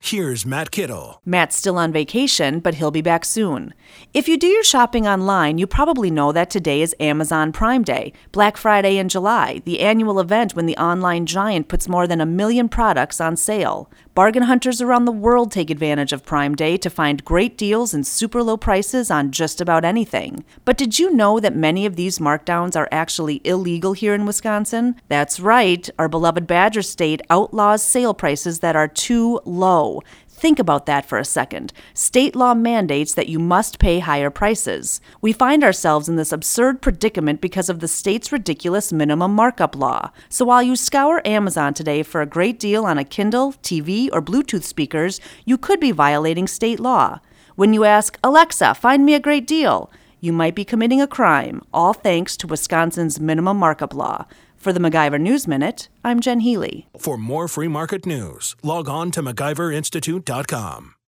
Here's Matt Kittle. Matt's still on vacation, but he'll be back soon. If you do your shopping online, you probably know that today is Amazon Prime Day, Black Friday in July, the annual event when the online giant puts more than a million products on sale. Bargain hunters around the world take advantage of Prime Day to find great deals and super low prices on just about anything. But did you know that many of these markdowns are actually illegal here in Wisconsin? That's right, our beloved Badger State outlaws sale prices that are too low. Think about that for a second. State law mandates that you must pay higher prices. We find ourselves in this absurd predicament because of the state's ridiculous minimum markup law. So while you scour Amazon today for a great deal on a Kindle, TV, or Bluetooth speakers, you could be violating state law. When you ask, Alexa, find me a great deal, you might be committing a crime, all thanks to Wisconsin's minimum markup law. For the MacIver News Minute, I'm Jen Healy. For more free market news, log on to MacIverInstitute.com.